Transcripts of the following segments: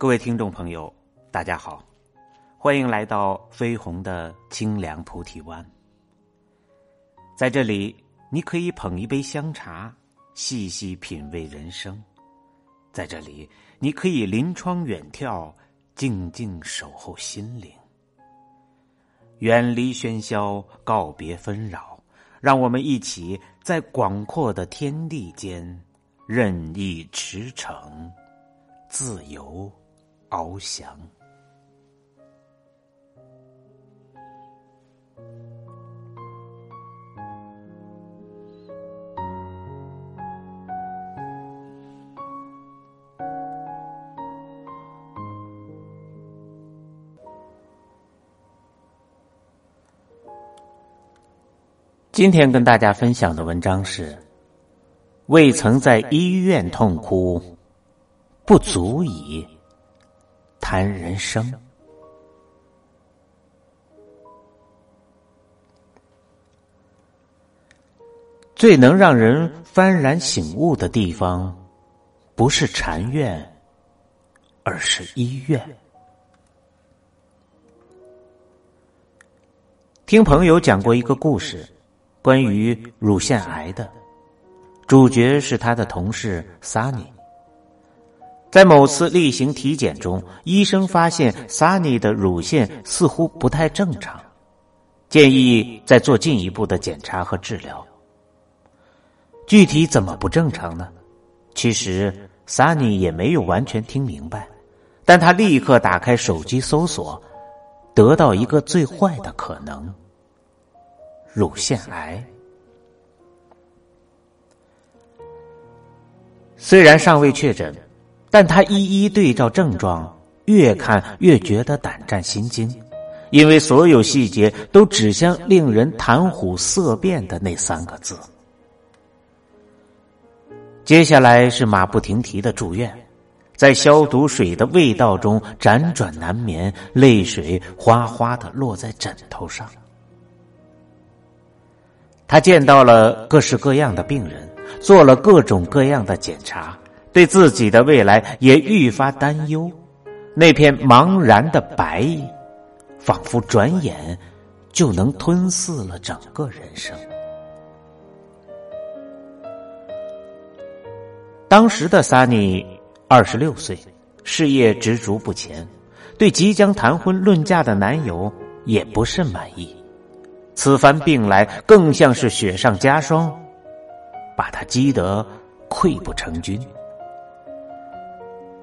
各位听众朋友，大家好，欢迎来到飞鸿的清凉菩提湾。在这里，你可以捧一杯香茶，细细品味人生；在这里，你可以临窗远眺，静静守候心灵。远离喧嚣，告别纷扰，让我们一起在广阔的天地间任意驰骋，自由。翱翔。今天跟大家分享的文章是：未曾在医院痛哭，不足以。谈人生，最能让人幡然醒悟的地方，不是禅院，而是医院。听朋友讲过一个故事，关于乳腺癌的，主角是他的同事萨尼。在某次例行体检中，医生发现 Sunny 的乳腺似乎不太正常，建议再做进一步的检查和治疗。具体怎么不正常呢？其实 Sunny 也没有完全听明白，但他立刻打开手机搜索，得到一个最坏的可能——乳腺癌。虽然尚未确诊。但他一一对照症状，越看越觉得胆战心惊，因为所有细节都指向令人谈虎色变的那三个字。接下来是马不停蹄的住院，在消毒水的味道中辗转难眠，泪水哗哗的落在枕头上。他见到了各式各样的病人，做了各种各样的检查。对自己的未来也愈发担忧，那片茫然的白，仿佛转眼就能吞噬了整个人生。当时的萨尼二十六岁，事业执着不前，对即将谈婚论嫁的男友也不甚满意。此番病来，更像是雪上加霜，把他激得溃不成军。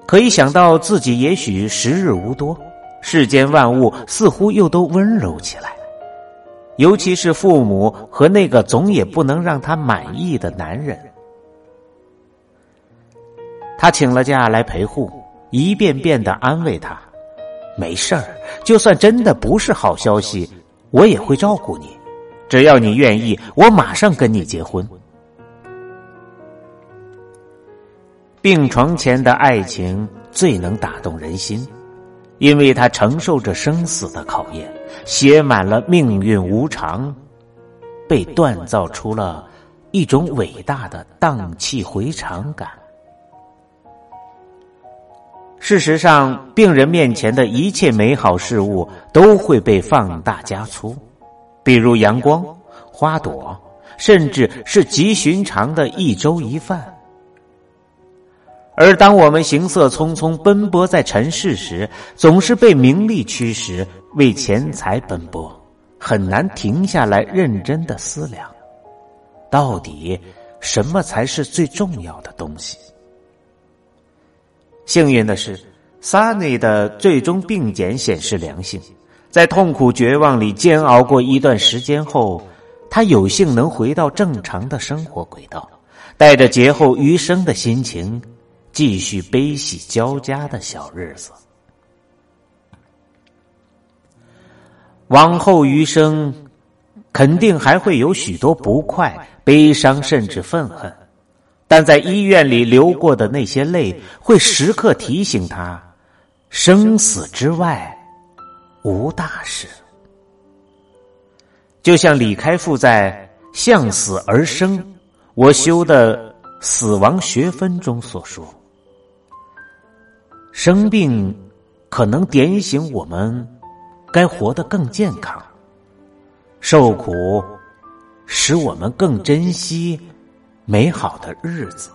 可以想到自己也许时日无多，世间万物似乎又都温柔起来，尤其是父母和那个总也不能让他满意的男人。他请了假来陪护，一遍遍的安慰他：“没事儿，就算真的不是好消息，我也会照顾你，只要你愿意，我马上跟你结婚。”病床前的爱情最能打动人心，因为他承受着生死的考验，写满了命运无常，被锻造出了一种伟大的荡气回肠感。事实上，病人面前的一切美好事物都会被放大加粗，比如阳光、花朵，甚至是极寻常的一粥一饭。而当我们行色匆匆奔波在尘世时，总是被名利驱使，为钱财奔波，很难停下来认真的思量，到底什么才是最重要的东西？幸运的是，萨内的最终病检显示良性，在痛苦绝望里煎熬过一段时间后，他有幸能回到正常的生活轨道，带着劫后余生的心情。继续悲喜交加的小日子，往后余生，肯定还会有许多不快、悲伤，甚至愤恨。但在医院里流过的那些泪，会时刻提醒他：生死之外无大事。就像李开复在《向死而生，我修的死亡学分》中所说。生病可能点醒我们该活得更健康，受苦使我们更珍惜美好的日子。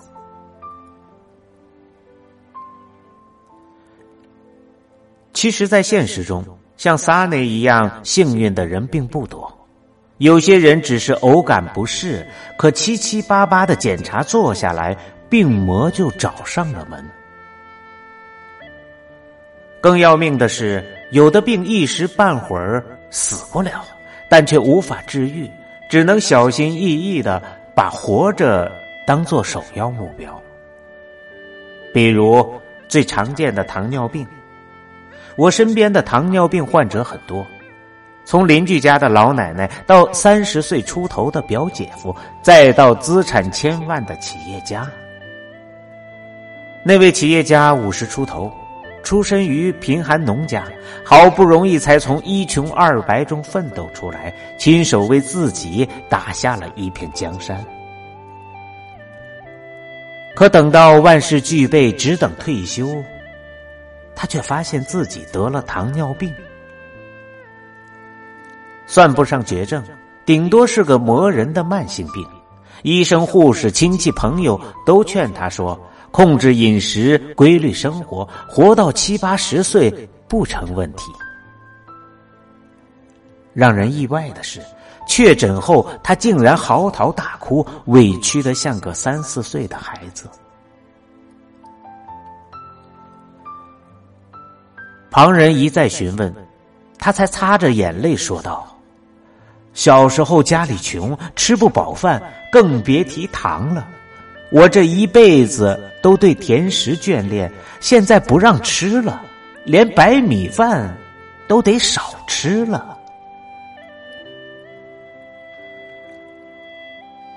其实，在现实中，像萨内一样幸运的人并不多。有些人只是偶感不适，可七七八八的检查做下来，病魔就找上了门。更要命的是，有的病一时半会儿死不了，但却无法治愈，只能小心翼翼的把活着当做首要目标。比如最常见的糖尿病，我身边的糖尿病患者很多。从邻居家的老奶奶到三十岁出头的表姐夫，再到资产千万的企业家。那位企业家五十出头，出身于贫寒农家，好不容易才从一穷二白中奋斗出来，亲手为自己打下了一片江山。可等到万事俱备，只等退休，他却发现自己得了糖尿病。算不上绝症，顶多是个磨人的慢性病。医生、护士、亲戚、朋友都劝他说：“控制饮食，规律生活，活到七八十岁不成问题。”让人意外的是，确诊后他竟然嚎啕大哭，委屈的像个三四岁的孩子。旁人一再询问，他才擦着眼泪说道。小时候家里穷，吃不饱饭，更别提糖了。我这一辈子都对甜食眷恋，现在不让吃了，连白米饭都得少吃了。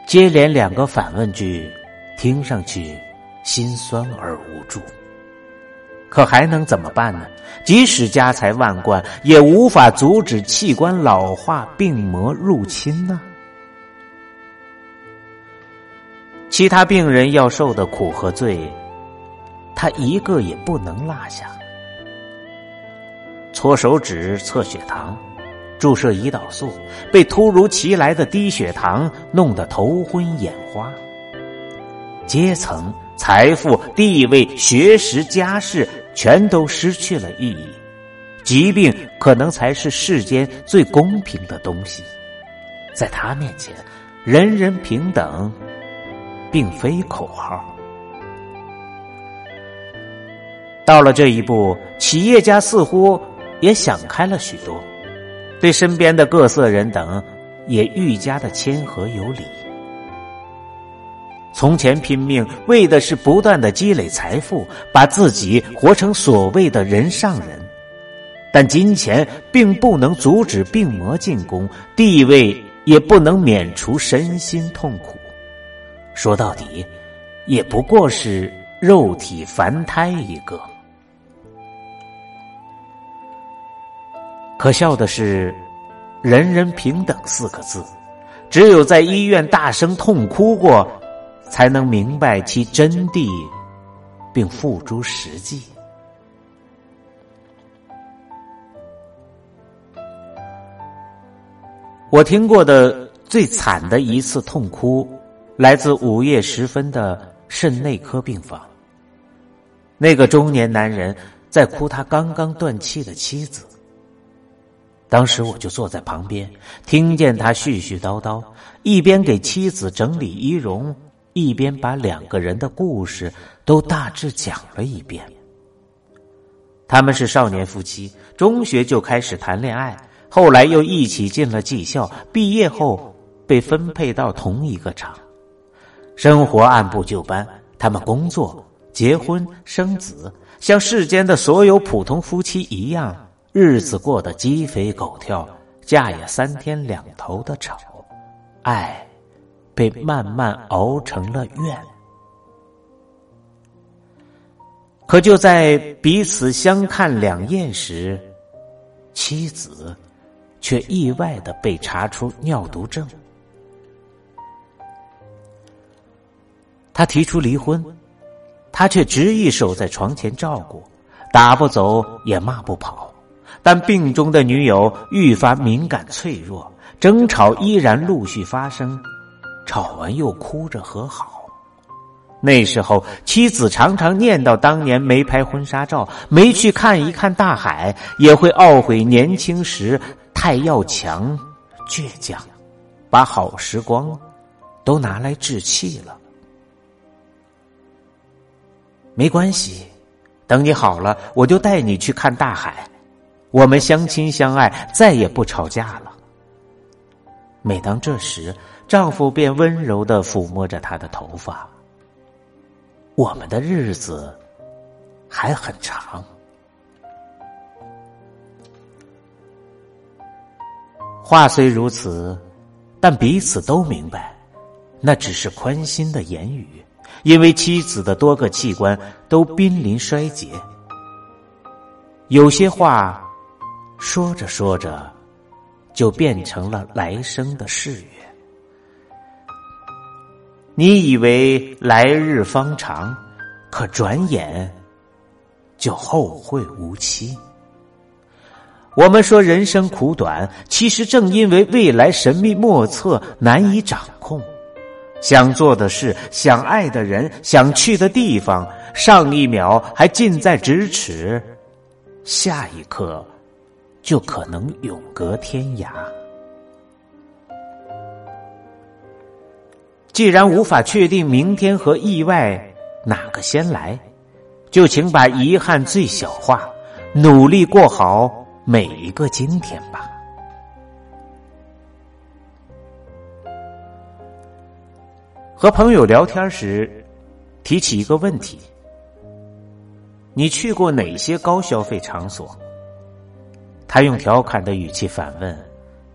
接连两个反问句，听上去心酸而无助。可还能怎么办呢？即使家财万贯，也无法阻止器官老化、病魔入侵呢。其他病人要受的苦和罪，他一个也不能落下。搓手指测血糖，注射胰岛素，被突如其来的低血糖弄得头昏眼花。阶层。财富、地位、学识、家世，全都失去了意义。疾病可能才是世间最公平的东西，在他面前，人人平等，并非口号。到了这一步，企业家似乎也想开了许多，对身边的各色人等也愈加的谦和有礼。从前拼命为的是不断的积累财富，把自己活成所谓的人上人，但金钱并不能阻止病魔进攻，地位也不能免除身心痛苦。说到底，也不过是肉体凡胎一个。可笑的是，“人人平等”四个字，只有在医院大声痛哭过。才能明白其真谛，并付诸实际。我听过的最惨的一次痛哭，来自午夜时分的肾内科病房。那个中年男人在哭他刚刚断气的妻子。当时我就坐在旁边，听见他絮絮叨叨，一边给妻子整理仪容。一边把两个人的故事都大致讲了一遍。他们是少年夫妻，中学就开始谈恋爱，后来又一起进了技校，毕业后被分配到同一个厂，生活按部就班。他们工作、结婚、生子，像世间的所有普通夫妻一样，日子过得鸡飞狗跳，架也三天两头的吵，爱。被慢慢熬成了怨，可就在彼此相看两厌时，妻子却意外的被查出尿毒症。他提出离婚，他却执意守在床前照顾，打不走也骂不跑。但病中的女友愈发敏感脆弱，争吵依然陆续发生，吵完又哭着和好。那时候，妻子常常念叨当年没拍婚纱照，没去看一看大海，也会懊悔年轻时太要强、倔强，把好时光都拿来置气了。没关系，等你好了，我就带你去看大海。我们相亲相爱，再也不吵架了。每当这时，丈夫便温柔的抚摸着她的头发。我们的日子还很长。话虽如此，但彼此都明白，那只是宽心的言语。因为妻子的多个器官都濒临衰竭，有些话说着说着，就变成了来生的誓约。你以为来日方长，可转眼就后会无期。我们说人生苦短，其实正因为未来神秘莫测、难以掌。想做的事、想爱的人、想去的地方，上一秒还近在咫尺，下一刻就可能永隔天涯。既然无法确定明天和意外哪个先来，就请把遗憾最小化，努力过好每一个今天吧。和朋友聊天时，提起一个问题：你去过哪些高消费场所？他用调侃的语气反问：“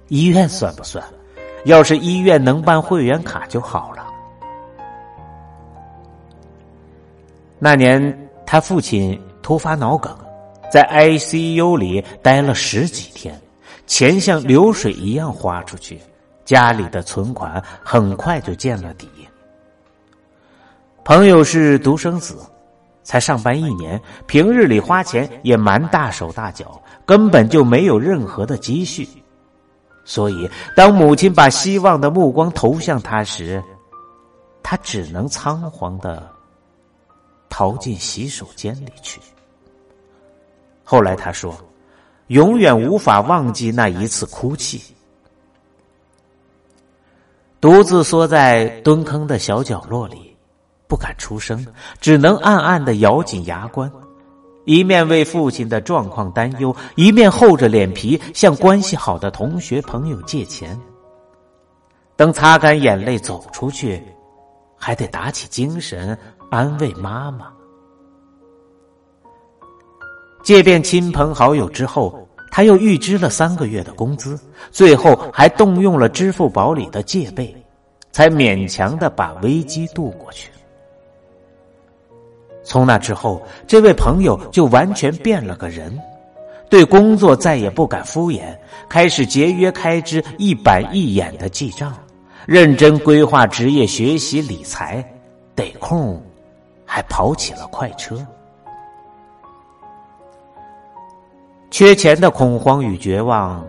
医院算不算？”要是医院能办会员卡就好了。那年他父亲突发脑梗，在 ICU 里待了十几天，钱像流水一样花出去，家里的存款很快就见了底。朋友是独生子，才上班一年，平日里花钱也蛮大手大脚，根本就没有任何的积蓄。所以，当母亲把希望的目光投向他时，他只能仓皇的逃进洗手间里去。后来他说：“永远无法忘记那一次哭泣，独自缩在蹲坑的小角落里，不敢出声，只能暗暗的咬紧牙关。”一面为父亲的状况担忧，一面厚着脸皮向关系好的同学朋友借钱。等擦干眼泪走出去，还得打起精神安慰妈妈。借遍亲朋好友之后，他又预支了三个月的工资，最后还动用了支付宝里的借呗，才勉强的把危机度过去。从那之后，这位朋友就完全变了个人，对工作再也不敢敷衍，开始节约开支，一板一眼的记账，认真规划职业学习理财，得空还跑起了快车。缺钱的恐慌与绝望，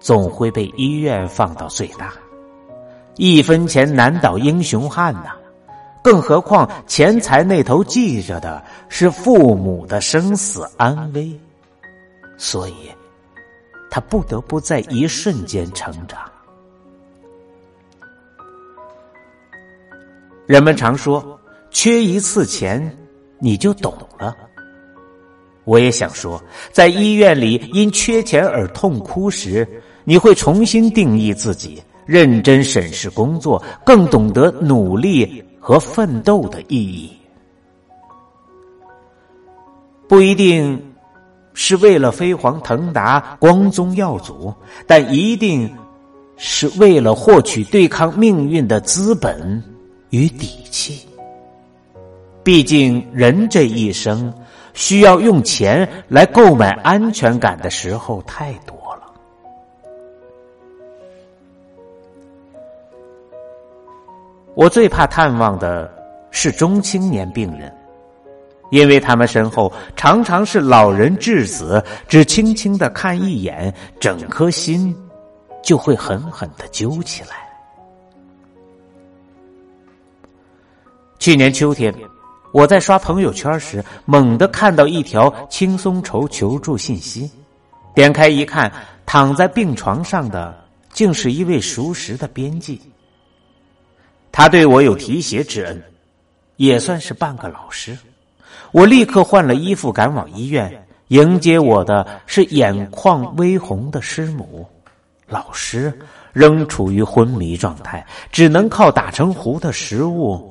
总会被医院放到最大，一分钱难倒英雄汉呐。更何况，钱财那头记着的是父母的生死安危，所以，他不得不在一瞬间成长。人们常说，缺一次钱，你就懂了。我也想说，在医院里因缺钱而痛哭时，你会重新定义自己，认真审视工作，更懂得努力。和奋斗的意义，不一定是为了飞黄腾达、光宗耀祖，但一定是为了获取对抗命运的资本与底气。毕竟，人这一生需要用钱来购买安全感的时候太多。我最怕探望的是中青年病人，因为他们身后常常是老人稚子，只轻轻的看一眼，整颗心就会狠狠的揪起来。去年秋天，我在刷朋友圈时，猛地看到一条轻松筹求助信息，点开一看，躺在病床上的竟是一位熟识的编辑。他对我有提携之恩，也算是半个老师。我立刻换了衣服，赶往医院。迎接我的是眼眶微红的师母，老师仍处于昏迷状态，只能靠打成糊的食物。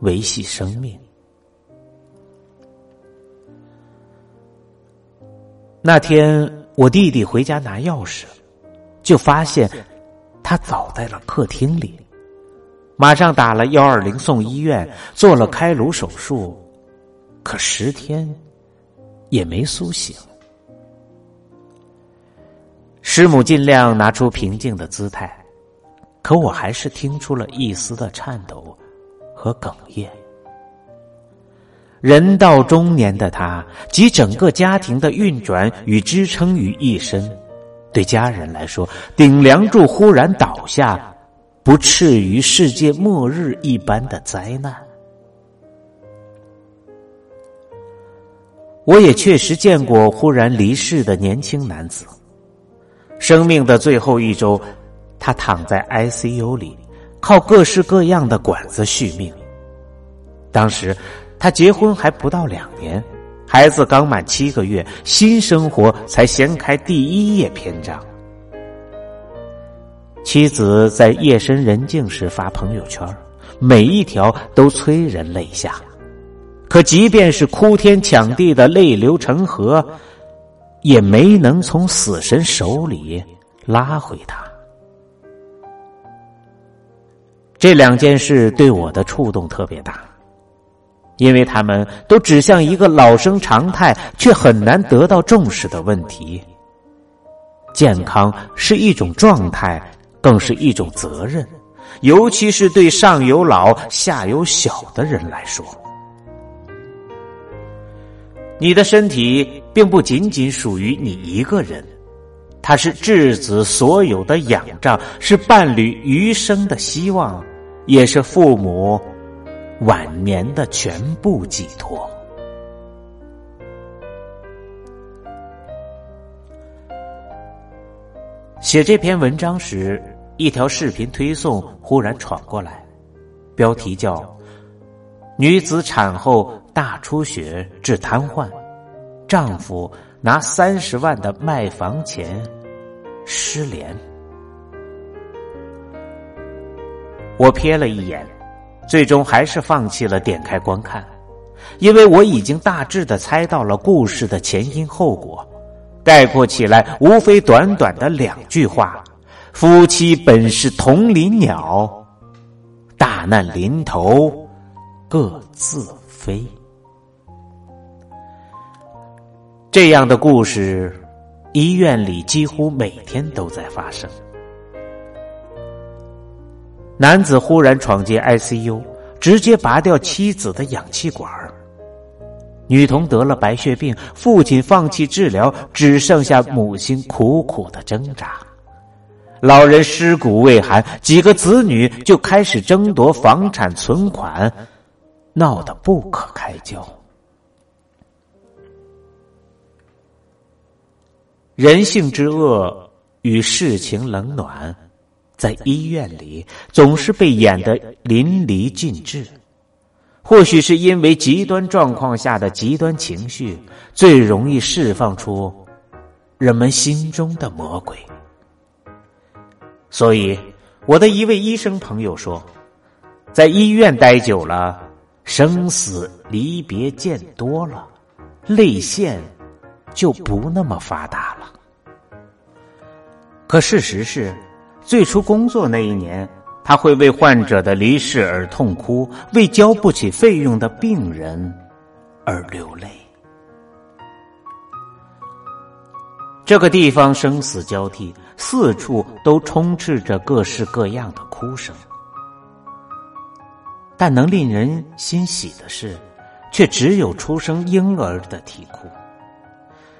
维系生命。那天我弟弟回家拿钥匙，就发现他早在了客厅里，马上打了幺二零送医院，做了开颅手术，可十天也没苏醒。师母尽量拿出平静的姿态，可我还是听出了一丝的颤抖。和哽咽，人到中年的他，集整个家庭的运转与支撑于一身，对家人来说，顶梁柱忽然倒下，不至于世界末日一般的灾难。我也确实见过忽然离世的年轻男子，生命的最后一周，他躺在 ICU 里。靠各式各样的管子续命。当时他结婚还不到两年，孩子刚满七个月，新生活才掀开第一页篇章。妻子在夜深人静时发朋友圈，每一条都催人泪下。可即便是哭天抢地的泪流成河，也没能从死神手里拉回他。这两件事对我的触动特别大，因为他们都指向一个老生常态却很难得到重视的问题：健康是一种状态，更是一种责任，尤其是对上有老下有小的人来说。你的身体并不仅仅属于你一个人，它是质子所有的仰仗，是伴侣余生的希望。也是父母晚年的全部寄托。写这篇文章时，一条视频推送忽然闯过来，标题叫“女子产后大出血致瘫痪，丈夫拿三十万的卖房钱失联”。我瞥了一眼，最终还是放弃了点开观看，因为我已经大致的猜到了故事的前因后果，概括起来无非短短的两句话：夫妻本是同林鸟，大难临头各自飞。这样的故事，医院里几乎每天都在发生。男子忽然闯进 ICU，直接拔掉妻子的氧气管女童得了白血病，父亲放弃治疗，只剩下母亲苦苦的挣扎。老人尸骨未寒，几个子女就开始争夺房产存款，闹得不可开交。人性之恶与世情冷暖。在医院里，总是被演得淋漓尽致。或许是因为极端状况下的极端情绪，最容易释放出人们心中的魔鬼。所以，我的一位医生朋友说，在医院待久了，生死离别见多了，泪腺就不那么发达了。可事实是。最初工作那一年，他会为患者的离世而痛哭，为交不起费用的病人而流泪。这个地方生死交替，四处都充斥着各式各样的哭声。但能令人欣喜的是，却只有出生婴儿的啼哭。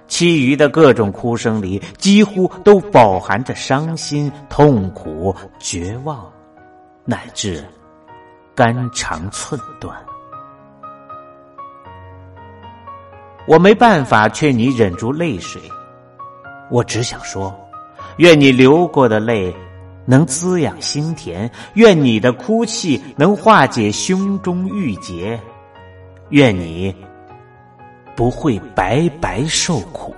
其余的各种哭声里，几乎都饱含着伤心、痛苦、绝望，乃至肝肠寸断。我没办法劝你忍住泪水，我只想说，愿你流过的泪能滋养心田，愿你的哭泣能化解胸中郁结，愿你。不会白白受苦。